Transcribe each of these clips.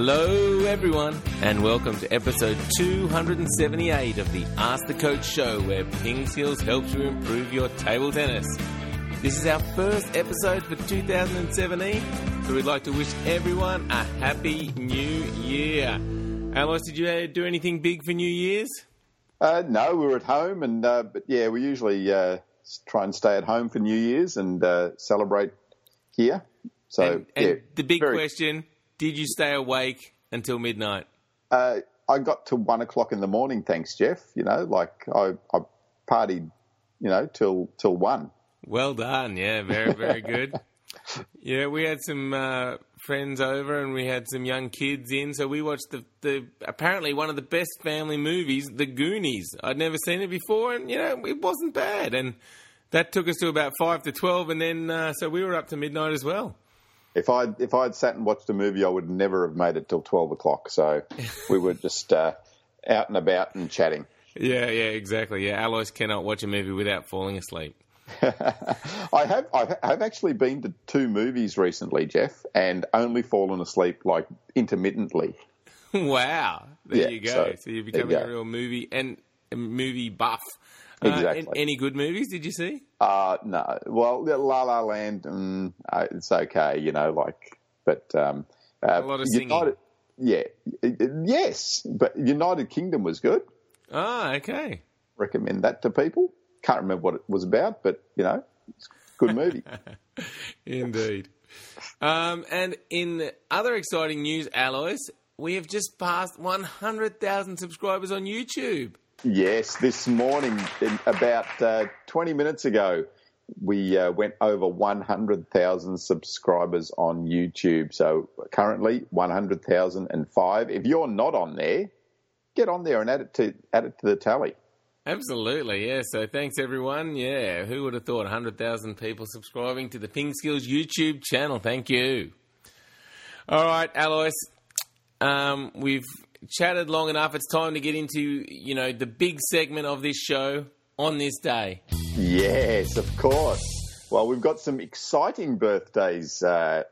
Hello, everyone, and welcome to episode 278 of the Ask the Coach show, where Ping Skills helps you improve your table tennis. This is our first episode for 2017, so we'd like to wish everyone a happy new year. Alois, did you uh, do anything big for New Year's? Uh, no, we were at home, and uh, but yeah, we usually uh, try and stay at home for New Year's and uh, celebrate here. So, and, and yeah, the big very- question: Did you stay awake until midnight? Uh, I got to one o'clock in the morning, thanks, Jeff. You know, like I, I partied, you know, till till one. Well done. Yeah, very, very good. yeah, we had some uh, friends over and we had some young kids in, so we watched the, the apparently one of the best family movies, The Goonies. I'd never seen it before, and you know it wasn't bad. And that took us to about five to twelve, and then uh, so we were up to midnight as well. If I if I'd sat and watched a movie, I would never have made it till twelve o'clock. So we were just uh, out and about and chatting. Yeah, yeah, exactly. Yeah, Alois cannot watch a movie without falling asleep. I have I've, I've actually been to two movies recently, Jeff, and only fallen asleep like intermittently. wow, there Yeah, you go. so, So, you're there you a real movie and a movie buff. Uh, Exactly. an- any good movies? Did you see? Uh, no. Well, La La Land, mm, uh, it's okay, you know, like, but um, uh, A lot of singing. United, yeah, yes, but United Kingdom was good. Ah, okay. Recommend that to people. Can't remember what it was about, but you know, it's a good movie. Indeed. Um, and in other exciting news, Alois, we have just passed 100,000 subscribers on YouTube. Yes, this morning, in about uh, 20 minutes ago, we uh, went over 100,000 subscribers on YouTube. So currently 100,005. If you're not on there, get on there and add it to add it to the tally. Absolutely, yeah. So thanks, everyone. Yeah, who would have thought 100,000 people subscribing to the Ping Skills YouTube channel? Thank you. All right, Alois, um, we've chatted long enough. It's time to get into, you know, the big segment of this show on this day. Yes, of course. Well, we've got some exciting birthdays. Uh,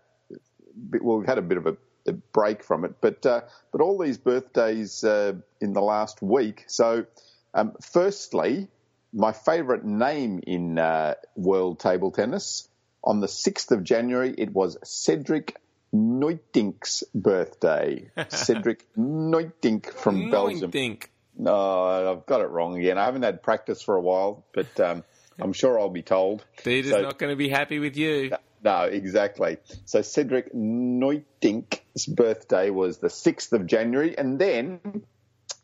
well, we've had a bit of a, a break from it, but uh, but all these birthdays uh, in the last week. So, um, firstly, my favourite name in uh, world table tennis on the sixth of January, it was Cedric Nuytinck's birthday. Cedric Nuytinck from Belgium. Think. No, I've got it wrong again. I haven't had practice for a while, but um, I'm sure I'll be told. Peter's So- not going to be happy with you. No, exactly. So Cedric Nuytinck's birthday was the 6th of January. And then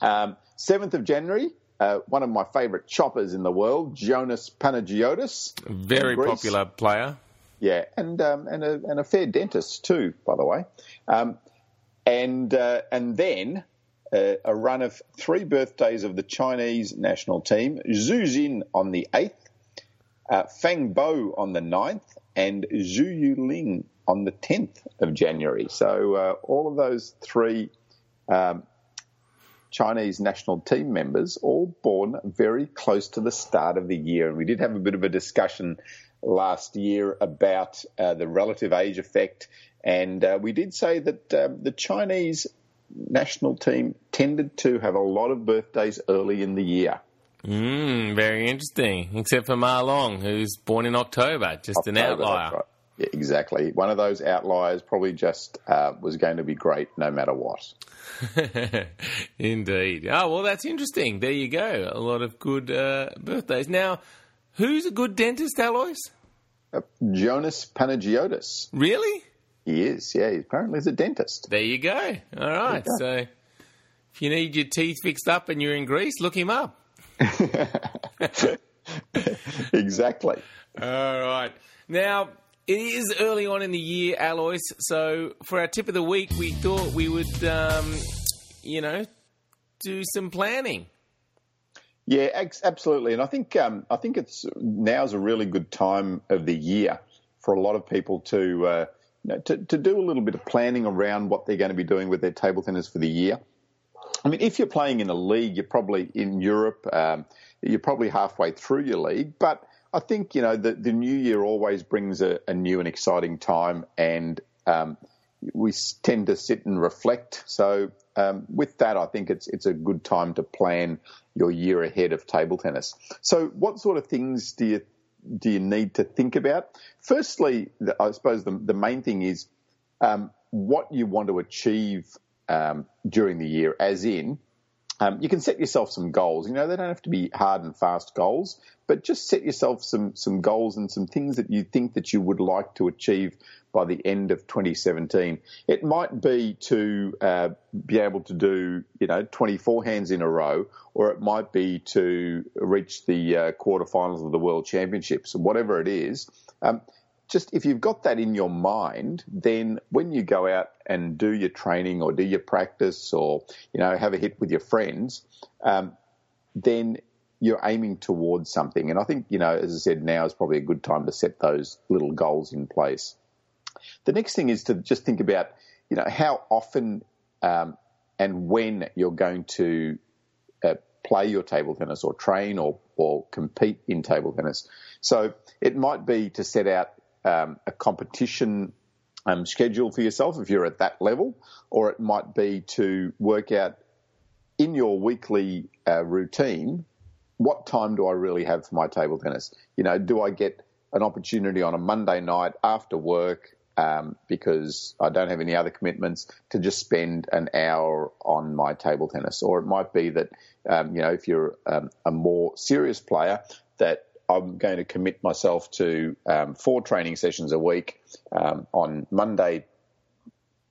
um, 7th of January, uh, one of my favourite choppers in the world, Gionis Panagiotis. Very popular player. Yeah, and um, and a and a fair dentist too, by the way. Um, and uh, and then uh, a run of three birthdays of the Chinese national team: Xu Xin on the eighth, uh, Fang Bo on the 9th, and Zhu Yuling on the tenth of January. So uh, all of those three. Um, Chinese national team members, all born very close to the start of the year. And we did have a bit of a discussion last year about uh, the relative age effect. And uh, we did say that um, the Chinese national team tended to have a lot of birthdays early in the year. Mm, very interesting. Except for Ma Long, who's born in October, just an outlier. right. Yeah, exactly. One of those outliers probably just uh, was going to be great no matter what. Indeed. Oh, well, that's interesting. There you go. A lot of good uh, birthdays. Now, who's a good dentist, Alois? Uh, Gionis Panagiotis. Really? He is, yeah. He apparently is a dentist. There you go. All right. go. So, if you need your teeth fixed up and you're in Greece, look him up. exactly. All right. Now, it is early on in the year, Alois. So, for our tip of the week, we thought we would, um, you know, do some planning. Yeah, ex- absolutely. And I think um, I think it's now's a really good time of the year for a lot of people to, uh, you know, to to do a little bit of planning around what they're going to be doing with their table tennis for the year. I mean, if you're playing in a league, you're probably in Europe. Um, you're probably halfway through your league, but I think you know the, the new year always brings a, a new and exciting time, and um, we tend to sit and reflect. So um, with that, I think it's it's a good time to plan your year ahead of table tennis. So what sort of things do you do you need to think about? Firstly, I suppose the, the main thing is um, what you want to achieve um, during the year, as in um, you can set yourself some goals. You know, they don't have to be hard and fast goals, but just set yourself some some goals and some things that you think that you would like to achieve by the end of 2017. It might be to uh, be able to do, you know, 24 hands in a row, or it might be to reach the uh, quarterfinals of the World Championships, whatever it is. Um, just if you've got that in your mind, then when you go out and do your training or do your practice or you know have a hit with your friends, um, then you're aiming towards something. And I think you know, as I said, now is probably a good time to set those little goals in place. The next thing is to just think about you know how often um, and when you're going to uh, play your table tennis or train or or compete in table tennis. So it might be to set out um, a competition um, schedule for yourself if you're at that level, or it might be to work out in your weekly uh, routine what time do I really have for my table tennis? You know, do I get an opportunity on a Monday night after work um, because I don't have any other commitments to just spend an hour on my table tennis? Or it might be that, um, you know, if you're um, a more serious player, that I'm going to commit myself to um, four training sessions a week um, on Monday,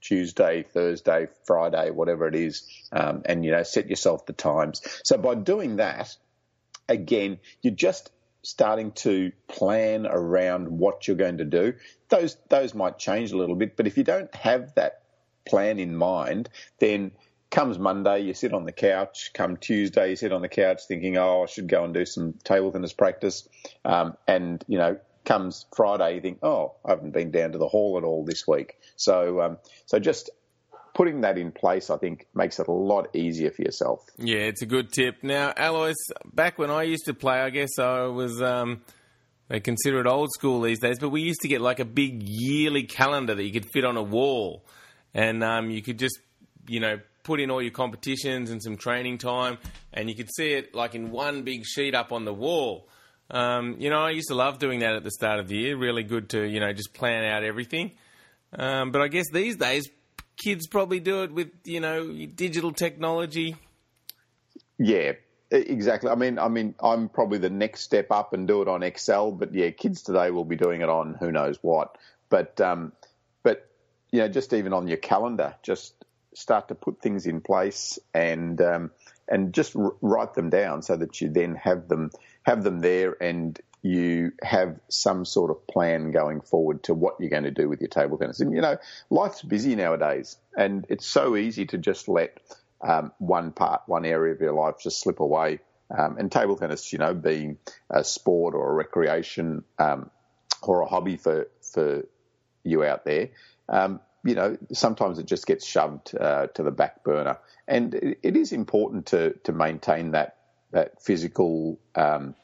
Tuesday, Thursday, Friday, whatever it is, um, and you know set yourself the times. So by doing that, again, you're just starting to plan around what you're going to do. Those those might change a little bit, but if you don't have that plan in mind, then comes Monday, you sit on the couch. Come Tuesday, you sit on the couch thinking, oh, I should go and do some table tennis practice. Um, and, you know, comes Friday, you think, oh, I haven't been down to the hall at all this week. So, um, so just putting that in place, I think, makes it a lot easier for yourself. Yeah, it's a good tip. Now, Alois, back when I used to play, I guess I was. Um, they consider it old school these days, but we used to get like a big yearly calendar that you could fit on a wall, and um, you could just, you know, put in all your competitions and some training time, and you could see it like in one big sheet up on the wall. Um, you know, I used to love doing that at the start of the year. Really good to you know just plan out everything. Um, but I guess these days kids probably do it with you know digital technology. Yeah, exactly. I mean, I mean, I'm probably the next step up and do it on Excel. But yeah, kids today will be doing it on who knows what. But um, but you know, just even on your calendar, just start to put things in place and um, and just r- write them down so that you then have them have them there and you have some sort of plan going forward to what you're going to do with your table tennis. And you know, life's busy nowadays, and it's so easy to just let um, one part, one area of your life just slip away. Um, and table tennis, you know, being a sport or a recreation um, or a hobby for for you out there, um, you know, sometimes it just gets shoved uh, to the back burner, and it, it is important to to maintain that that physical, um,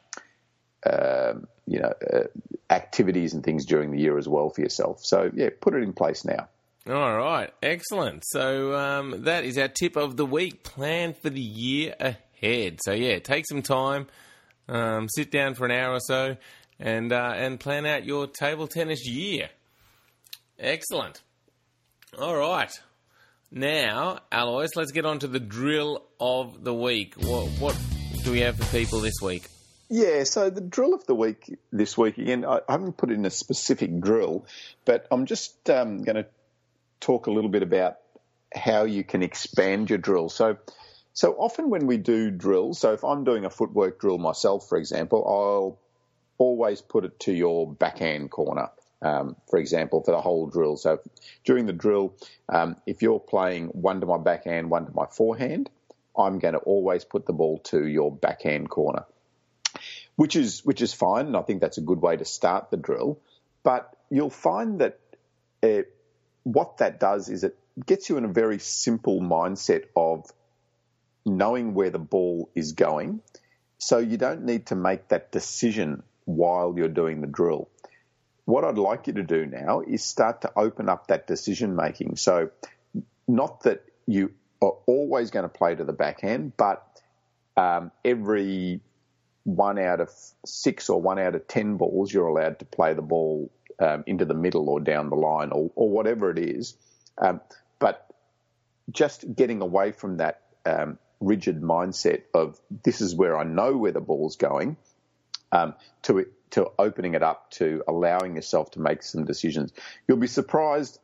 uh, you know, uh, activities and things during the year as well for yourself. So yeah, put it in place now. All right, excellent. So um, that is our tip of the week. Plan for the year ahead. So yeah, take some time, um, sit down for an hour or so, and uh, and plan out your table tennis year. Excellent. All right. Now, Alois, let's get on to the drill of the week. What, what do we have for people this week? Yeah, so the drill of the week this week, again, I haven't put in a specific drill, but I'm just um, going to talk a little bit about how you can expand your drill. So, so often when we do drills, so if I'm doing a footwork drill myself, for example, I'll always put it to your backhand corner um, for example, for the whole drill. So during the drill, um, if you're playing one to my backhand, one to my forehand, I'm going to always put the ball to your backhand corner, which is which is fine, and I think that's a good way to start the drill. But you'll find that it, uh, what that does is it gets you in a very simple mindset of knowing where the ball is going, so you don't need to make that decision while you're doing the drill what I'd like you to do now is start to open up that decision making. So, not that you are always going to play to the backhand, but um, every one out of six or one out of ten balls, you're allowed to play the ball um, into the middle or down the line or, or whatever it is. Um, but just getting away from that um, rigid mindset of this is where I know where the ball's going um, to to opening it up to allowing yourself to make some decisions. You'll be surprised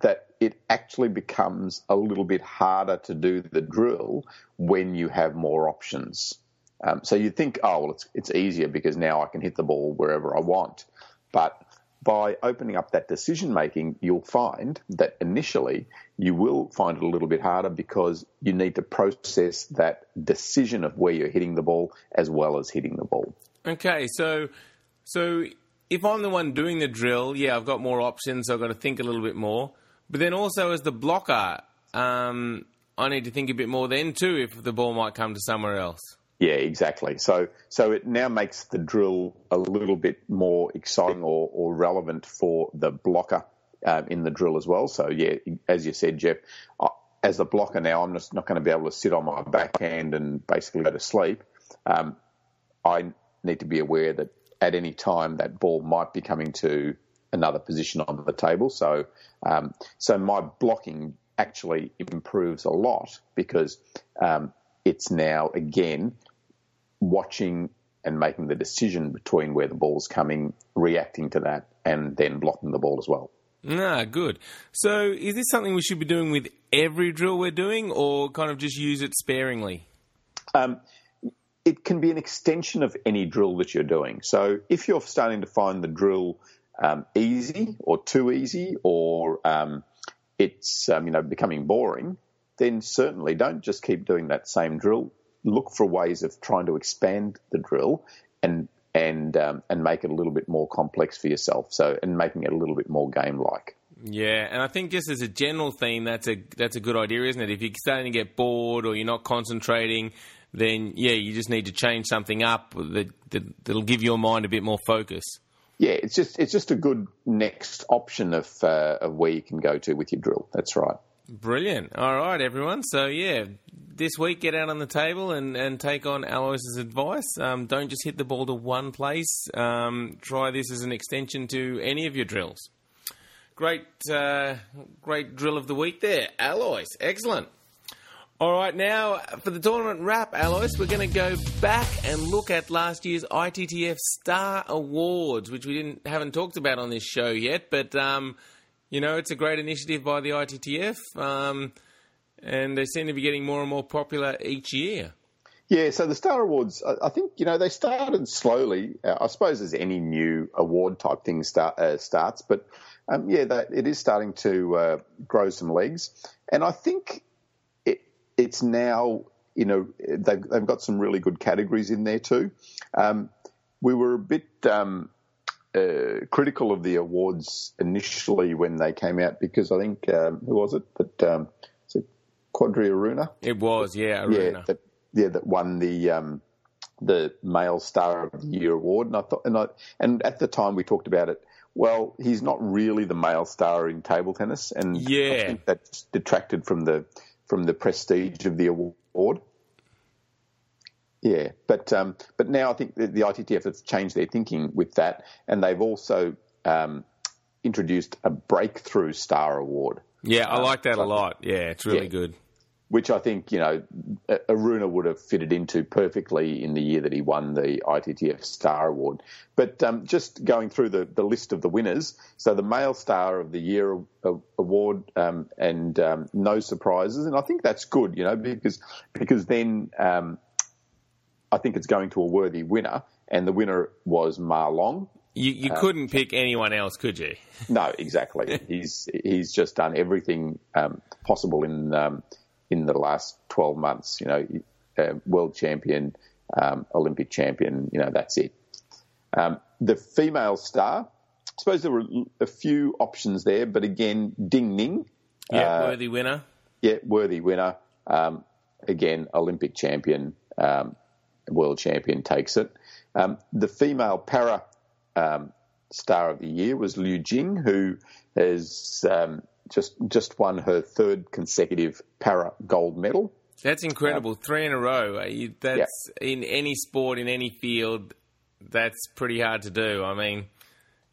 that it actually becomes a little bit harder to do the drill when you have more options. Um, so you think, oh well, it's it's easier because now I can hit the ball wherever I want, but by opening up that decision making, you'll find that initially you will find it a little bit harder because you need to process that decision of where you're hitting the ball as well as hitting the ball. Okay, so so if I'm the one doing the drill, yeah, I've got more options. So I've got to think a little bit more. But then also as the blocker, um, I need to think a bit more then too if the ball might come to somewhere else. Yeah, exactly. So so it now makes the drill a little bit more exciting or, or relevant for the blocker um, in the drill as well. So yeah, as you said, Jeff, as a blocker now, I'm just not going to be able to sit on my backhand and basically go to sleep. Um, I need to be aware that at any time that ball might be coming to another position on the table. So um, so my blocking actually improves a lot because um, it's now again watching and making the decision between where the ball's coming, reacting to that, and then blocking the ball as well. Ah, good. So, is this something we should be doing with every drill we're doing, or kind of just use it sparingly? Um, it can be an extension of any drill that you're doing. So, if you're starting to find the drill um, easy or too easy, or um, it's um, you know becoming boring, then certainly don't just keep doing that same drill. Look for ways of trying to expand the drill and and um, and make it a little bit more complex for yourself. So and making it a little bit more game like. Yeah, and I think just as a general theme, that's a that's a good idea, isn't it? If you're starting to get bored or you're not concentrating, then yeah, you just need to change something up that, that that'll give your mind a bit more focus. Yeah, it's just it's just a good next option of uh, of where you can go to with your drill. That's right. Brilliant. All right, everyone. So, yeah, this week get out on the table and, and take on Alois's advice. Um, don't just hit the ball to one place. Um, try this as an extension to any of your drills. Great, uh, great drill of the week there, Alois. Excellent. All right, now for the tournament wrap, Alois, we're going to go back and look at last year's ITTF Star Awards, which we didn't haven't talked about on this show yet, but. Um, you know, it's a great initiative by the ITTF, um, and they seem to be getting more and more popular each year. Yeah, so the Star Awards, I think, you know, they started slowly. Uh, I suppose as any new award type thing start, uh, starts, but um, yeah, that, it is starting to uh, grow some legs. And I think it's now, you know, they've, they've got some really good categories in there too. Um, we were a bit um, uh, critical of the awards initially when they came out because I think um, who was it? But um, was it Quadri Aruna? It was, yeah, Aruna. Yeah, that, yeah, that won the um, the Male Star of the Year award, and I thought, and I, and at the time we talked about it. Well, he's not really the male star in table tennis, and yeah. I think that detracted from the from the prestige of the award. Yeah, but um, but now I think the, the, ITTF has changed their thinking with that, and they've also um, introduced a breakthrough star award. Yeah, I like that um, a lot. Yeah, it's really yeah, good. Which I think you know Aruna would have fitted into perfectly in the year that he won the ITTF Star Award. But um, just going through the, the list of the winners, so the Male Star of the Year award, um, and um, no surprises, and I think that's good, you know, because because then I think it's going to a worthy winner, and the winner was Ma Long. You, you uh, couldn't pick anyone else, could you? No, exactly. he's he's just done everything um, possible in um, in the last twelve months. You know, uh, world champion, um, Olympic champion. You know, that's it. Um, the female star. I suppose there were a few options there, but again, Ding Ning. Yeah, uh, worthy winner. Yeah, worthy winner. Um, again, Olympic champion. Um, world champion takes it. Um, the female para um, star of the year was Liu Jing, who has um, just just won her third consecutive para gold medal. That's incredible. Three in a row. Uh, that's yeah. in any sport, in any field. That's pretty hard to do. I mean,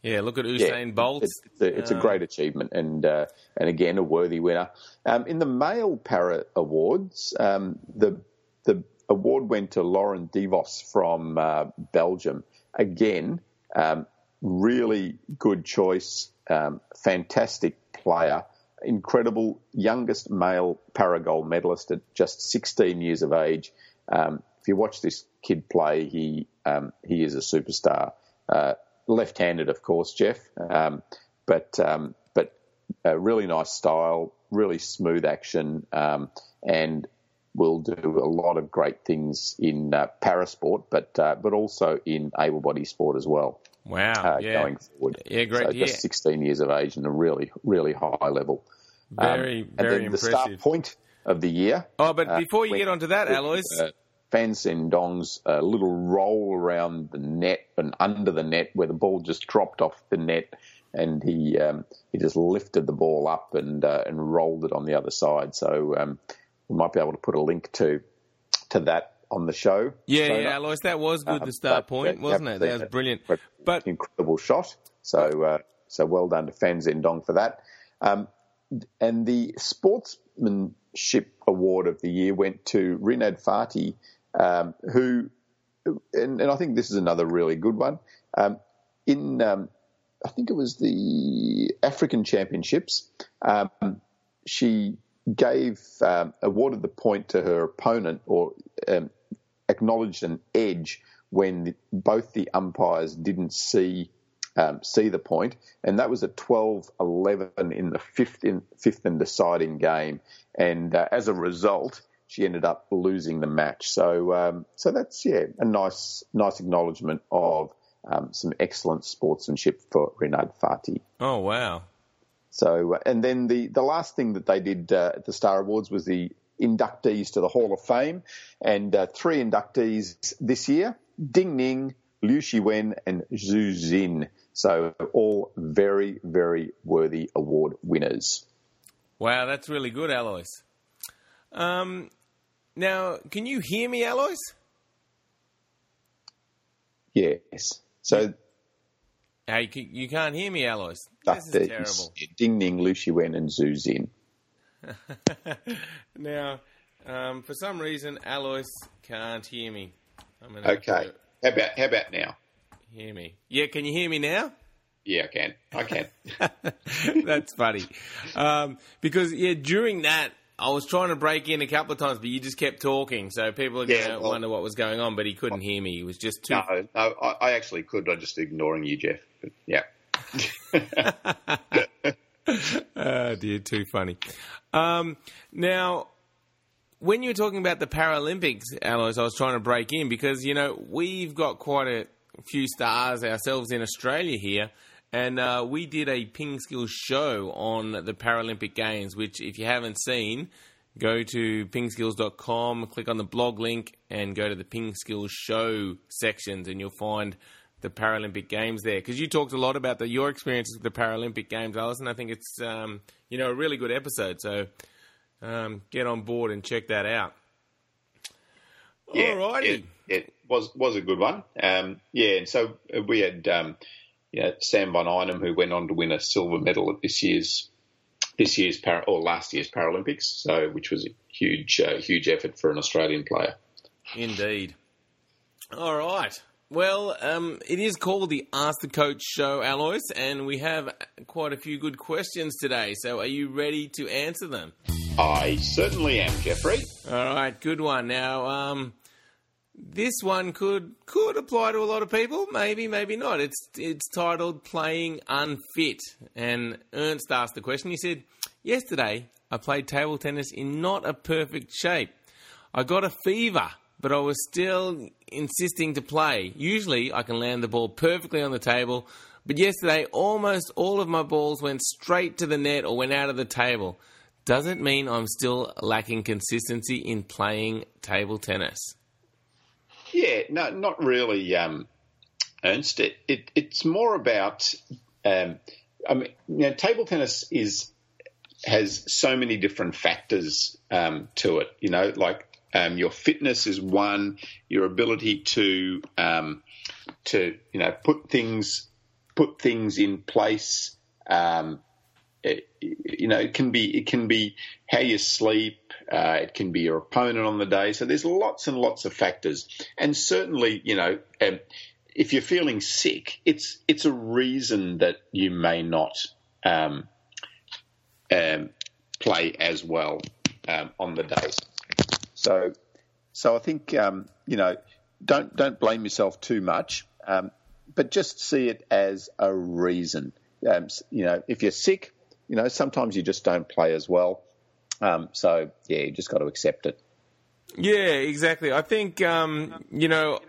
yeah, look at Usain yeah, Bolt. It's, it's, a, it's uh, a, great achievement, and uh, and again a worthy winner. Um, in the male para awards, um, the the award went to Laurens Devos from uh, Belgium. Again, um, really good choice, um, fantastic player incredible youngest male para gold medalist at just 16 years of age. Um, if you watch this kid play, he um, he is a superstar. Uh, left-handed, of course, Jeff, um, but um, but a really nice style, really smooth action, um, and will do a lot of great things in uh, parasport, but uh, but also in able-bodied sport as well. Wow! Uh, yeah. Going forward, yeah, great. So just 16 years of age and a really really high level. Very, um, very and then impressive. The Star Point of the year. Oh, but before you get onto that, Alois. Uh, Fan Zhendong's uh, little roll around the net and under the net where the ball just dropped off the net and he um, he just lifted the ball up and uh, and rolled it on the other side. So um, we might be able to put a link to to that on the show. Yeah, yeah, Alois, that was good. Uh, the Star Point, wasn't it? That was brilliant. But incredible shot. So uh, so well done to Fan Zhendong for that. Um, and the sportsmanship award of the year went to Rinad Fathi, um, who, and, and, I think this is another really good one. Um, in, um, I think it was the African Championships, um, she gave um, awarded the point to her opponent or um, acknowledged an edge when the, both the umpires didn't see um, see the point, and that was a 12-11 in the fifth, in, fifth and deciding game, and uh, as a result, she ended up losing the match. So, um, so that's yeah, a nice, nice acknowledgement of um, some excellent sportsmanship for Rinad Fathi. Oh wow! So, uh, and then the the last thing that they did uh, at the Star Awards was the inductees to the Hall of Fame, and uh, three inductees this year: Ding Ning, Liu Shiwen, and Xu Xin. So all very, very worthy award winners. Wow, that's really good, Alois. Um, now, can you hear me, Alois? Yes. So. Hey, you can't hear me, Alois. This is terrible. Ding Ning, Liu Shiwen, and Xu Xin. now, um, for some reason, Alois can't hear me. okay. How about how about now? hear me. Yeah, can you hear me now? Yeah, I can. I can. That's funny. Um, because, yeah, during that, I was trying to break in a couple of times, but you just kept talking, so people are going to wonder what was going on. But he couldn't hear me; he was just too. No, no, I, I actually could. I'm just ignoring you, Jeff. But, yeah. oh dear, too funny. Um, now, when you were talking about the Paralympics, Alois, I was trying to break in because you know we've got quite a few stars ourselves in Australia here. And uh, we did a Ping Skills show on the Paralympic Games, which, if you haven't seen, go to pingskills.com, click on the blog link, and go to the Ping Skills show sections, and you'll find the Paralympic Games there. Because you talked a lot about the, your experiences with the Paralympic Games, Alois. I think it's um, you know a really good episode. So um, get on board and check that out. Yeah, Alrighty. Yeah, it was was a good one. Um, yeah, and so we had um, yeah, Sam von Einem, who went on to win a silver medal at this year's this year's para, or last year's Paralympics, so which was a huge uh, huge effort for an Australian player. Indeed. All right. Well, um, it is called the Ask the Coach Show, Alois, and we have quite a few good questions today. So, are you ready to answer them? I certainly am, Jeffrey. All right, good one. Now, um, this one could could apply to a lot of people, maybe, maybe not. It's it's titled "Playing Unfit," and Ernst asked the question. He said, "Yesterday, I played table tennis in not a perfect shape. I got a fever, but I was still insisting to play. Usually, I can land the ball perfectly on the table." But yesterday, almost all of my balls went straight to the net or went out of the table. Does it mean I'm still lacking consistency in playing table tennis? Yeah, no, not really. Um, Ernst. It, it, it's more about, um, I mean, you know, table tennis is has so many different factors um, to it. You know, like um, your fitness is one, your ability to um, to you know put things put things in place. Um, it, you know, it can be it can be how you sleep. Uh, it can be your opponent on the day. So there's lots and lots of factors, and certainly, you know, um, if you're feeling sick, it's it's a reason that you may not um, um, play as well on the day. So, so I think um, you know, don't don't blame yourself too much, um, but just see it as a reason. Um, you know, if you're sick, you know, sometimes you just don't play as well. Um, so yeah, you just got to accept it. Yeah, exactly. I think um, you know,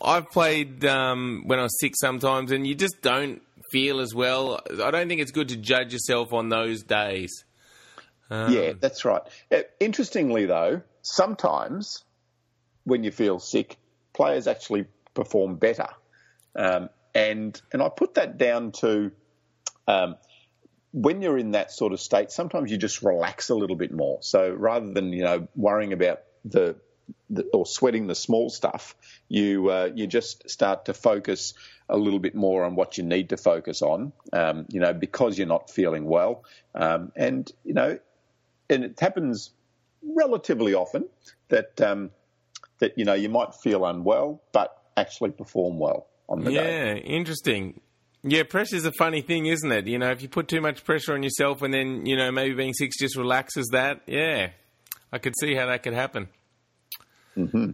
I've played um, when I was sick sometimes, and you just don't feel as well. I don't think it's good to judge yourself on those days. Um, yeah, that's right. Uh, interestingly, though, sometimes when you feel sick, players actually perform better, um, and and I put that down to um, when you're in that sort of state, sometimes you just relax a little bit more. So rather than you know worrying about the, the or sweating the small stuff, you uh, you just start to focus a little bit more on what you need to focus on. Um, you know because you're not feeling well, um, and you know, and it happens relatively often that um, that you know you might feel unwell, but actually perform well on the yeah, day. Yeah, interesting. Yeah, pressure's a funny thing, isn't it? You know, if you put too much pressure on yourself and then, you know, maybe being six just relaxes that, yeah, I could see how that could happen. Mm-hmm.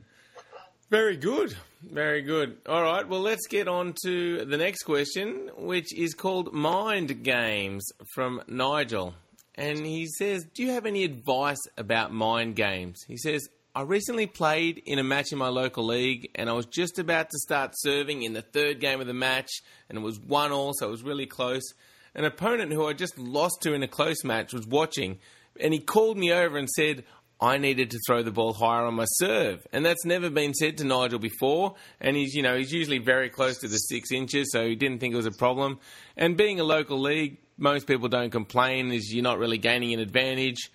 Very good. Very good. All right, well, let's get on to the next question, which is called Mind Games from Nigel. And he says, Do you have any advice about mind games? He says, I recently played in a match in my local league, and I was just about to start serving in the third game of the match, and it was one all, so it was really close. An opponent who I just lost to in a close match was watching, and he called me over and said I needed to throw the ball higher on my serve, and that's never been said to Nigel before. And he's, you know, he's usually very close to the six inches, so he didn't think it was a problem. And being a local league, most people don't complain, as you're not really gaining an advantage.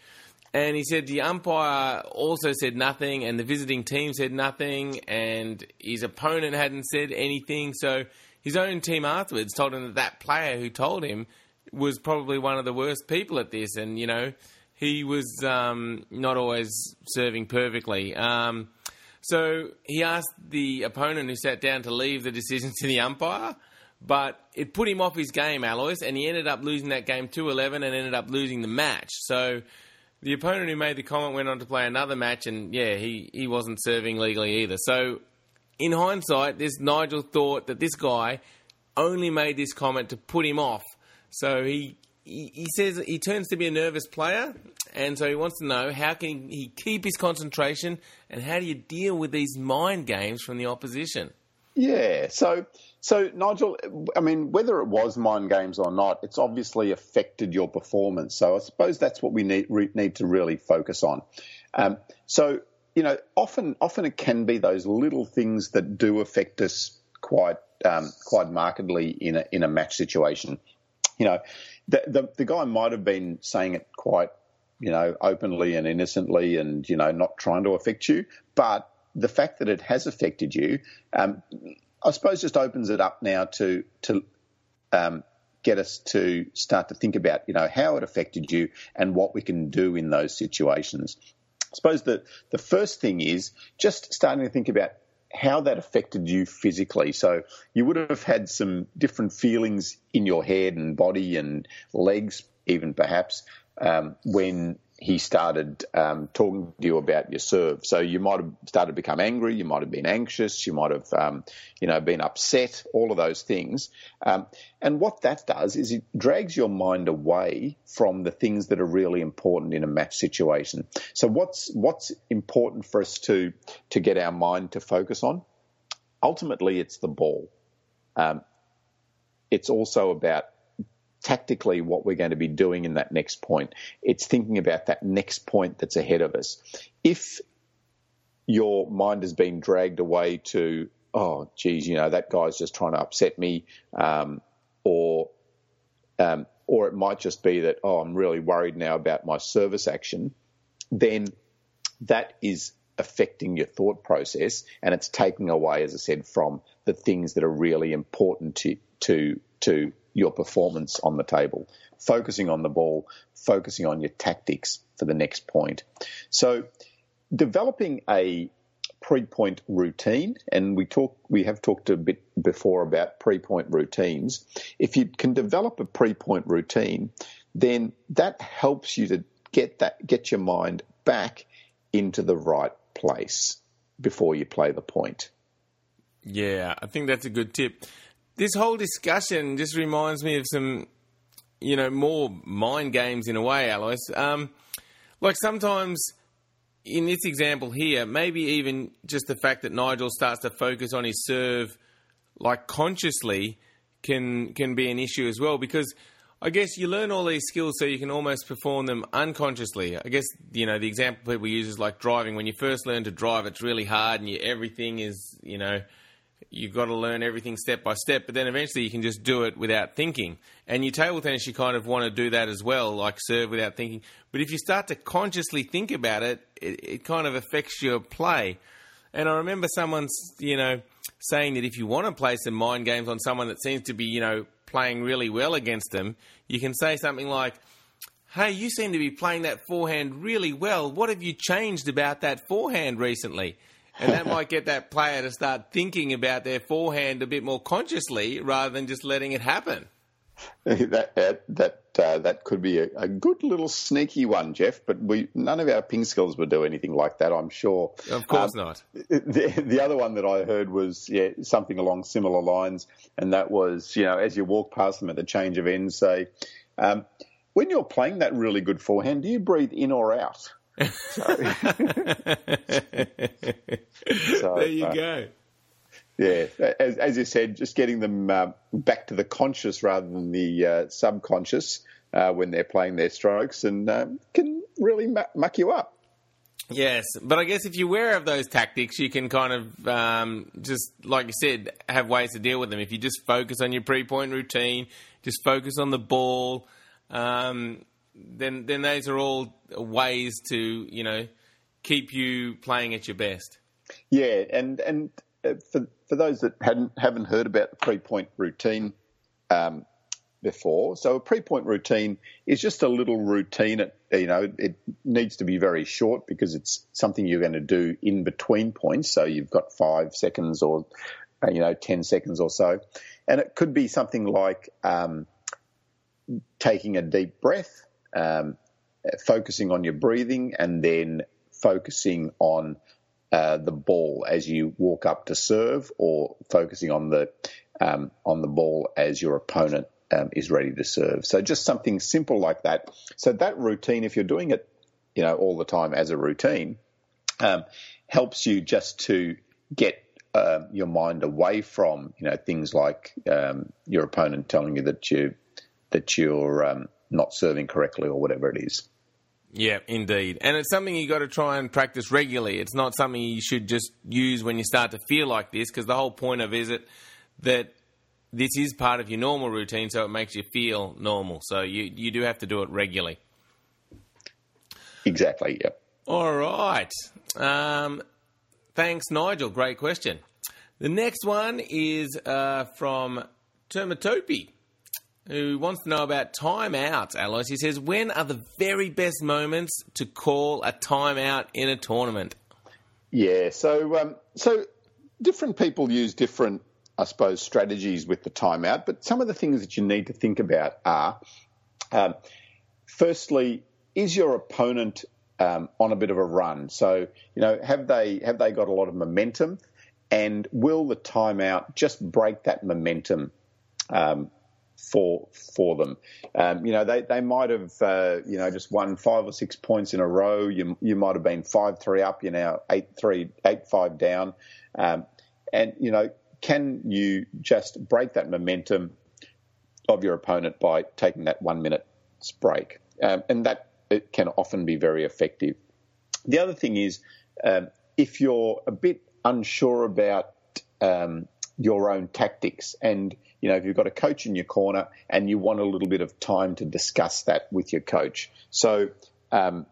And he said the umpire also said nothing, and the visiting team said nothing, and his opponent hadn't said anything. So his own team afterwards told him that that player who told him was probably one of the worst people at this, and you know he was um, not always serving perfectly. Um, so he asked the opponent who sat down to leave the decision to the umpire, but it put him off his game, Alois, and he ended up losing that game 2 11 and ended up losing the match. So the opponent who made the comment went on to play another match, and yeah, he, he wasn't serving legally either. So, in hindsight, this Nigel thought that this guy only made this comment to put him off. So he, he says he turns to be a nervous player, and so he wants to know how can he keep his concentration, and how do you deal with these mind games from the opposition? Yeah, so so, Nigel, I mean, whether it was mind games or not, it's obviously affected your performance. So, I suppose that's what we need re- need to really focus on. Um, so, you know, often often it can be those little things that do affect us quite um, quite markedly in a in a match situation. You know, the, the the guy might have been saying it quite you know openly and innocently, and you know not trying to affect you, but the fact that it has affected you, um, I suppose just opens it up now to to um, get us to start to think about you know how it affected you and what we can do in those situations. I suppose that the first thing is just starting to think about how that affected you physically. So you would have had some different feelings in your head and body and legs, even perhaps, um, when he started um, talking to you about your serve. So you might have started to become angry, you might have been anxious, you might have, um, you know, been upset, all of those things. Um, and what that does is it drags your mind away from the things that are really important in a match situation. So what's what's important for us to to get our mind to focus on? Ultimately, it's the ball. Um, it's also about tactically what we're going to be doing in that next point. It's thinking about that next point that's ahead of us. If your mind has been dragged away to oh, geez, you know, that guy's just trying to upset me, um, or um, or it might just be that, oh, I'm really worried now about my service action, then that is affecting your thought process and it's taking away, as I said, from the things that are really important to, to, to your performance on the table. Focusing on the ball, focusing on your tactics for the next point. So developing a pre-point routine, and we talk, we have talked a bit before about pre-point routines. If you can develop a pre-point routine, then that helps you to get that, get your mind back into the right place before you play the point. Yeah, I think that's a good tip. This whole discussion just reminds me of some, you know, more mind games in a way, Alois. Um, like sometimes in this example here, maybe even just the fact that Nigel starts to focus on his serve, like consciously, can can be an issue as well. Because I guess you learn all these skills so you can almost perform them unconsciously. I guess you know the example people use is like driving. When you first learn to drive, it's really hard, and you, everything is you know you've got to learn everything step by step, but then eventually you can just do it without thinking. And your table tennis, you kind of want to do that as well, like serve without thinking. But if you start to consciously think about it, it, it kind of affects your play. And I remember someone, you know, saying that if you want to play some mind games on someone that seems to be, you know, playing really well against them, you can say something like, Hey, you seem to be playing that forehand really well. What have you changed about that forehand recently? And that might get that player to start thinking about their forehand a bit more consciously rather than just letting it happen. that that uh, that could be a, a, good little sneaky one, Jeff. But we none of our ping skills would do anything like that. I'm sure. Of course um, not. The, the other one that I heard was yeah something along similar lines, and that was you know as you walk past them at the change of ends, say, um, when you're playing that really good forehand, do you breathe in or out? So, there you uh, go. Yeah, as, as, you said, just getting them uh, back to the conscious rather than the uh, subconscious uh, when they're playing their strokes, and uh, can really muck you up. Yes, but I guess if you're aware of those tactics, you can kind of um, just, like you said, have ways to deal with them. If you just focus on your pre-point routine, just focus on the ball, um, then then those are all ways to you know keep you playing at your best. Yeah, and and uh, for for those that hadn't haven't heard about the pre point routine um, before, so a pre point routine is just a little routine. It, you know, it needs to be very short because it's something you're going to do in between points. So you've got five seconds or uh, you know ten seconds or so, and it could be something like um, taking a deep breath um, focusing on your breathing and then focusing on uh, the ball as you walk up to serve, or focusing on the um, on the ball as your opponent um, is ready to serve. So just something simple like that. So that routine, if you're doing it, you know, all the time as a routine, um, helps you just to get uh, your mind away from you know things like um, your opponent telling you that you that you're um, not serving correctly or whatever it is. Yeah, indeed. And it's something you got to try and practice regularly. It's not something you should just use when you start to feel like this because the whole point of is it that this is part of your normal routine so it makes you feel normal. So you you do have to do it regularly. Exactly, yep. All right. Um, thanks, Nigel. Great question. The next one is uh, from Termatopi who wants to know about timeouts, Alois. He says, when are the very best moments to call a timeout in a tournament? Yeah, so um, so different people use different, I suppose, strategies with the timeout. But some of the things that you need to think about are, um, firstly, is your opponent um, on a bit of a run? So you know, have they have they got a lot of momentum, and will the timeout just break that momentum? Um, for for them. Um, you know, they, they might have uh, you know just won five or six points in a row. You you might have been five three up. You're now eight three eight five down, um, and you know can you just break that momentum of your opponent by taking that one minute break, um, and that it can often be very effective. The other thing is um, if you're a bit unsure about um, your own tactics. And, you know, if you've got a coach in your corner and you want a little bit of time to discuss that with your coach. So um,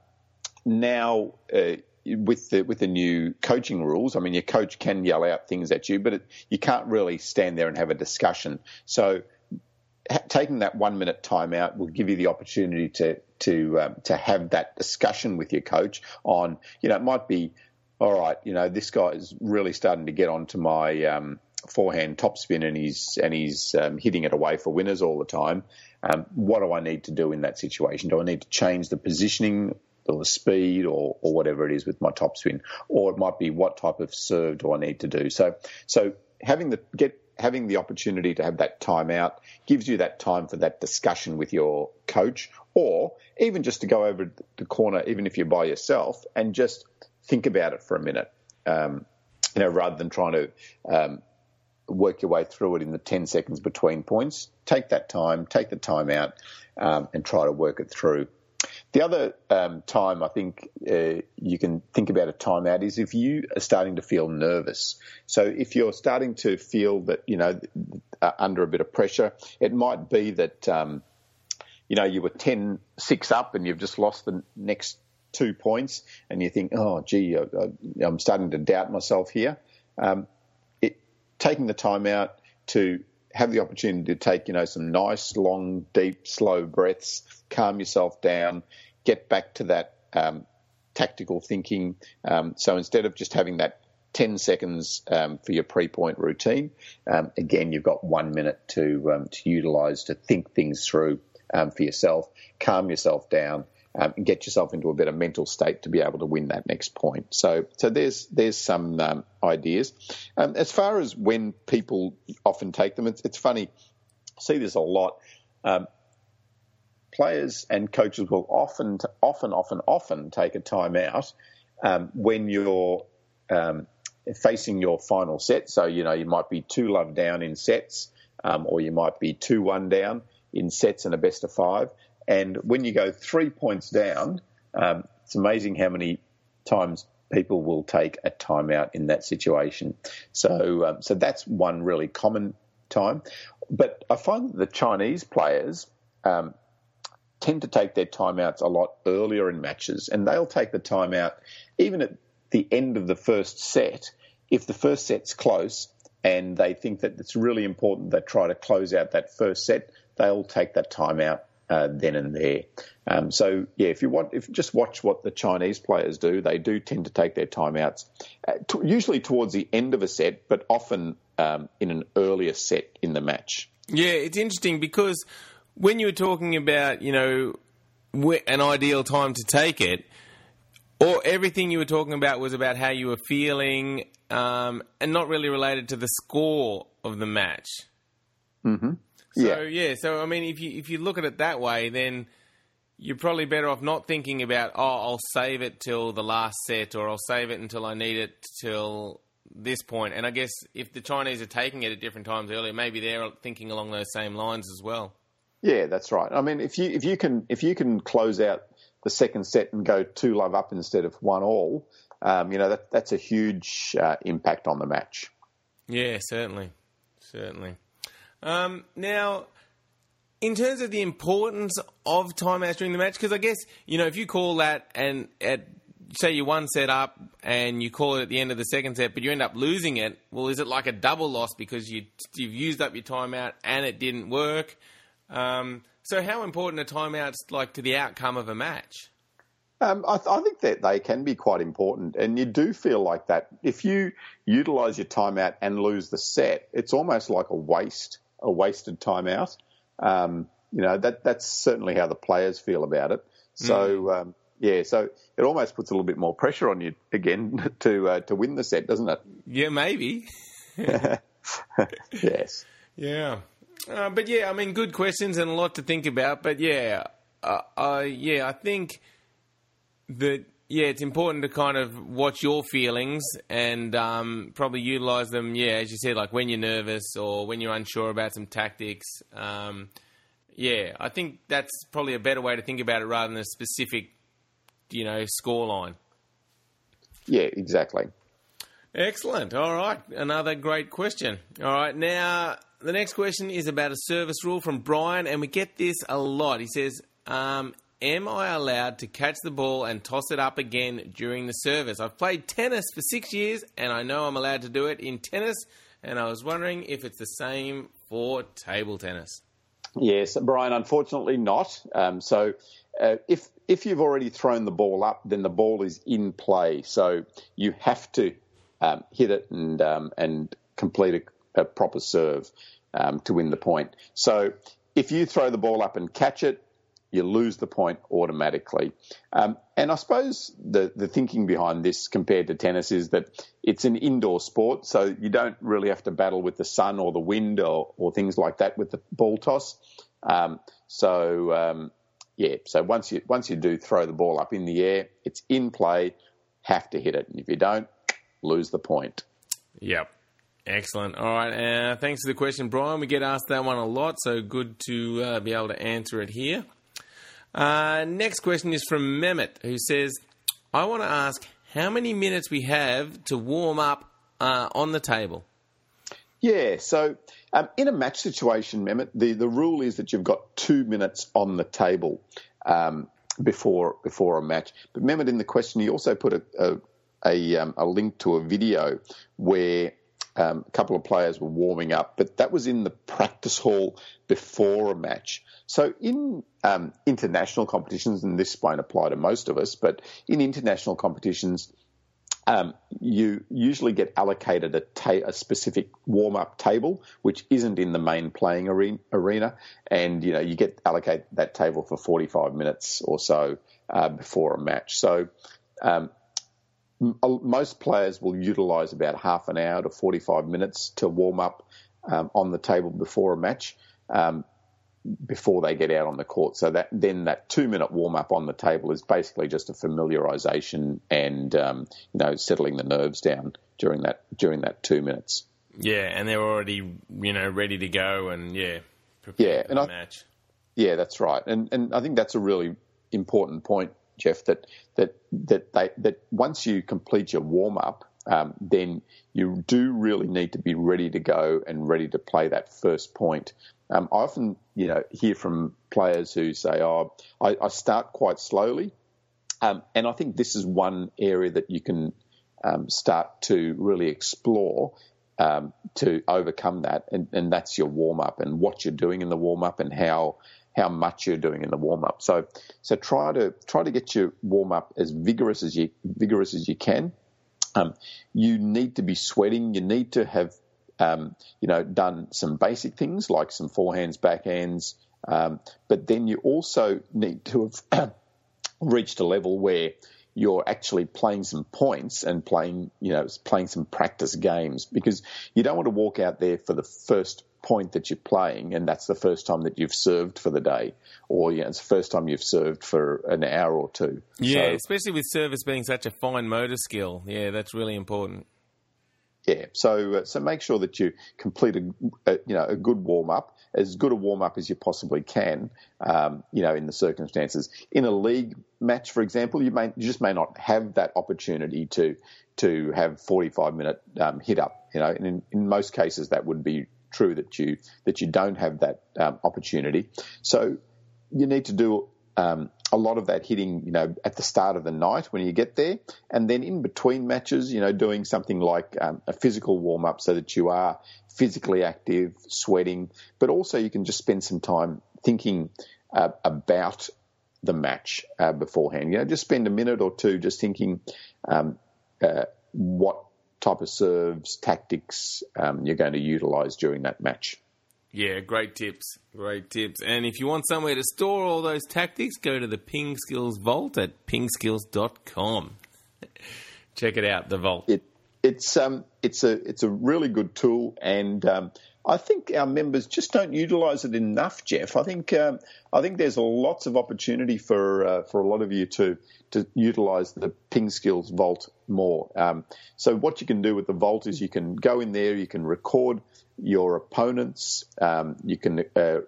now, uh, with the with the new coaching rules, I mean, your coach can yell out things at you, but it, you can't really stand there and have a discussion. So, taking that one minute timeout will give you the opportunity to to um, to have that discussion with your coach on, you know, it might be, all right, you know, this guy is really starting to get onto my um, forehand topspin and he's and he's um, hitting it away for winners all the time. Um, what do I need to do in that situation? Do I need to change the positioning or the speed or, or whatever it is with my topspin? Or it might be what type of serve do I need to do? So so having the get having the opportunity to have that time out gives you that time for that discussion with your coach or even just to go over the corner, even if you're by yourself and just think about it for a minute. Um, you know, rather than trying to um, work your way through it in the 10 seconds between points. Take that time, take the time out, um, and try to work it through. The other um, time I think uh, you can think about a timeout is if you are starting to feel nervous. So if you're starting to feel that, you know, uh, under a bit of pressure, it might be that, um, you know, you were 10 6 up and you've just lost the next two points and you think, oh, gee, I, am starting to doubt myself here. Um, taking the time out to have the opportunity to take, you know, some nice, long, deep, slow breaths, calm yourself down, get back to that um, tactical thinking. Um, so instead of just having that 10 seconds um, for your pre-point routine, um, again, you've got one minute to um, to utilise to think things through um, for yourself, calm yourself down, um, get yourself into a better mental state to be able to win that next point. So, so there's there's some um, ideas. Um, as far as when people often take them, it's, it's funny. I see this a lot. Um, players and coaches will often, often, often, often take a time out um, when you're um, facing your final set. So you know you might be two love down in sets, or you might be two one down in sets and a best of five. And when you go three points down, um, it's amazing how many times people will take a timeout in that situation. So, um, so that's one really common time. But I find that the Chinese players um, tend to take their timeouts a lot earlier in matches, and they'll take the timeout even at the end of the first set. If the first set's close and they think that it's really important they try to close out that first set, they'll take that timeout uh, then and there. Um, so yeah, if you want, if just watch what the Chinese players do, they do tend to take their timeouts, uh, t- usually towards the end of a set, but often um, in an earlier set in the match. Yeah, it's interesting because when you were talking about you know an ideal time to take it, or everything you were talking about was about how you were feeling, um, and not really related to the score of the match. Mm-hmm. So yeah. yeah, so I mean, if you if you look at it that way, then you're probably better off not thinking about oh, I'll save it till the last set, or I'll save it until I need it till this point. And I guess if the Chinese are taking it at different times earlier, maybe they're thinking along those same lines as well. Yeah, that's right. I mean, if you if you can if you can close out the second set and go two love up instead of one all, um, you know that that's a huge uh, impact on the match. Yeah, certainly, certainly. Um, now, in terms of the importance of timeouts during the match, because I guess you know if you call that and at say you one set up and you call it at the end of the second set, but you end up losing it. Well, is it like a double loss because you you've used up your timeout and it didn't work? Um, so, how important are timeouts like to the outcome of a match? Um, I, th- I, think that they can be quite important, and you do feel like that if you utilise your timeout and lose the set, it's almost like a waste a wasted time out. Um, you know, that that's certainly how the players feel about it. So, mm. um, yeah, so it almost puts a little bit more pressure on you again to uh, to win the set, doesn't it? Yeah, maybe. yes. Yeah. Uh, but yeah, I mean, good questions and a lot to think about. But yeah, uh, uh yeah, I think that yeah, it's important to kind of watch your feelings and um, probably utilize them. Yeah, as you said, like when you're nervous or when you're unsure about some tactics. Um, yeah, I think that's probably a better way to think about it rather than a specific, you know, score line. Yeah, exactly. Excellent. All right. Another great question. All right. Now, the next question is about a service rule from Brian, and we get this a lot. He says, um, Am I allowed to catch the ball and toss it up again during the service? I've played tennis for six years, and I know I'm allowed to do it in tennis, and I was wondering if it's the same for table tennis. Yes, Brian, unfortunately not. Um, so uh, if if you've already thrown the ball up, then the ball is in play. So you have to um, hit it and um, and complete a, a proper serve um, to win the point. So if you throw the ball up and catch it, you lose the point automatically. Um, and I suppose the, the thinking behind this compared to tennis is that it's an indoor sport, so you don't really have to battle with the sun or the wind or, or things like that with the ball toss. Um, so um, yeah, so once you once you do throw the ball up in the air, it's in play. Have to hit it, and if you don't, lose the point. Yep. Excellent. All right. Uh, thanks for the question, Brian. We get asked that one a lot, so good to uh, be able to answer it here. Uh, next question is from Mehmet, who says, I want to ask how many minutes we have to warm up uh, on the table. Yeah, so um, in a match situation, Mehmet, the, the rule is that you've got two minutes on the table um, before before a match. But Mehmet, in the question, he also put a, a, a, um, a link to a video where um, a couple of players were warming up, but that was in the practice hall before a match. So in um, international competitions, and this won't apply to most of us, but in international competitions, um, you usually get allocated a, ta- a specific warm-up table, which isn't in the main playing arena, and you know you get allocated that table for 45 minutes or so uh, before a match. So um, most players will utilise about half an hour to 45 minutes to warm up um, on the table before a match. Um, before they get out on the court, so that then that two-minute warm-up on the table is basically just a familiarisation and um, you know settling the nerves down during that during that two minutes. Yeah, and they're already you know ready to go and yeah, yeah, and I, match. Yeah, that's right, and and I think that's a really important point Jeff, that that that they that once you complete your warm up, um, then you do really need to be ready to go and ready to play that first point. Um, I often, you know, hear from players who say, "Oh, I, I start quite slowly," um, and I think this is one area that you can um, start to really explore um, to overcome that, and, and that's your warm up and what you're doing in the warm up and how how much you're doing in the warm up. So so try to try to get your warm up as vigorous as you vigorous as you can. Um, you need to be sweating. You need to have um, you know done some basic things like some forehands, backhands. Um, but then you also need to have reached a level where you're actually playing some points and playing, you know, playing some practice games because you don't want to walk out there for the first point that you're playing, and that's the first time that you've served for the day, or you know, it's the first time you've served for an hour or two. Yeah, so, especially with service being such a fine motor skill. Yeah, that's really important. Yeah, so uh, so make sure that you complete a, a you know a good warm up, as good a warm up as you possibly can. Um, you know, in the circumstances in a league match, for example, you may you just may not have that opportunity to to have 45 minute um, hit up. You know, and in, in most cases that would be true that you that you don't have that um, opportunity. So you need to do um, a lot of that hitting, you know, at the start of the night when you get there, and then in between matches, you know, doing something like um, a physical warm up so that you are physically active, sweating, but also you can just spend some time thinking uh, about the match uh, beforehand. You know, just spend a minute or two just thinking um, uh, what type of serves, tactics um, you're going to utilise during that match. Yeah, great tips. Great tips. And if you want somewhere to store all those tactics, go to the Ping Skills Vault at pingskills.com. Check it out, the Vault. It, it's um, it's a it's a really good tool, and um, I think our members just don't utilise it enough, Jeff. I think um, I think there's lots of opportunity for uh, for a lot of you to to utilise the Ping Skills Vault more. Um, so what you can do with the Vault is you can go in there, you can record your opponents, um, you can uh,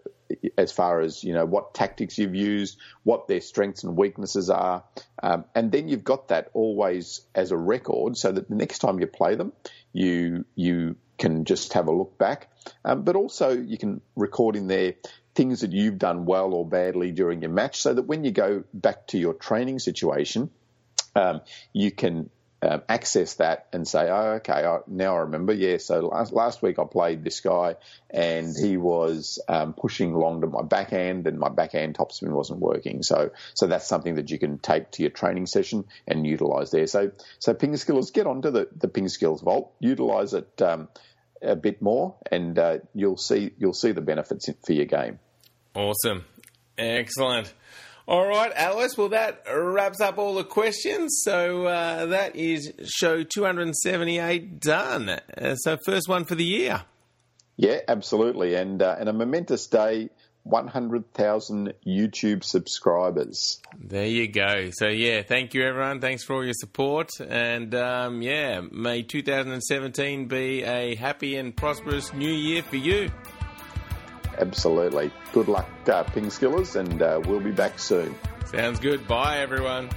as far as you know what tactics you've used, what their strengths and weaknesses are, um, and then you've got that always as a record, so that the next time you play them, you you can just have a look back, um, but also you can record in there things that you've done well or badly during your match, so that when you go back to your training situation, um, you can um, access that and say, oh, okay, I, now I remember. Yeah, so last, last week I played this guy and he was um, pushing long to my backhand and my backhand topspin wasn't working. So, so that's something that you can take to your training session and utilize there. So, so Ping Skills, get onto the, the Ping Skills Vault, utilize it um, a bit more and uh, you'll see, you'll see the benefits for your game. Awesome. Excellent. All right, Alois. Well, that wraps up all the questions. So uh, that is show 278 done. Uh, so first one for the year. Yeah, absolutely, and uh, and a momentous day. 100,000 YouTube subscribers. There you go. So, yeah, thank you, everyone. Thanks for all your support. And, um, yeah, may 2017 be a happy and prosperous new year for you. Absolutely. Good luck, uh, Ping Skillers, and uh, we'll be back soon. Sounds good. Bye, everyone.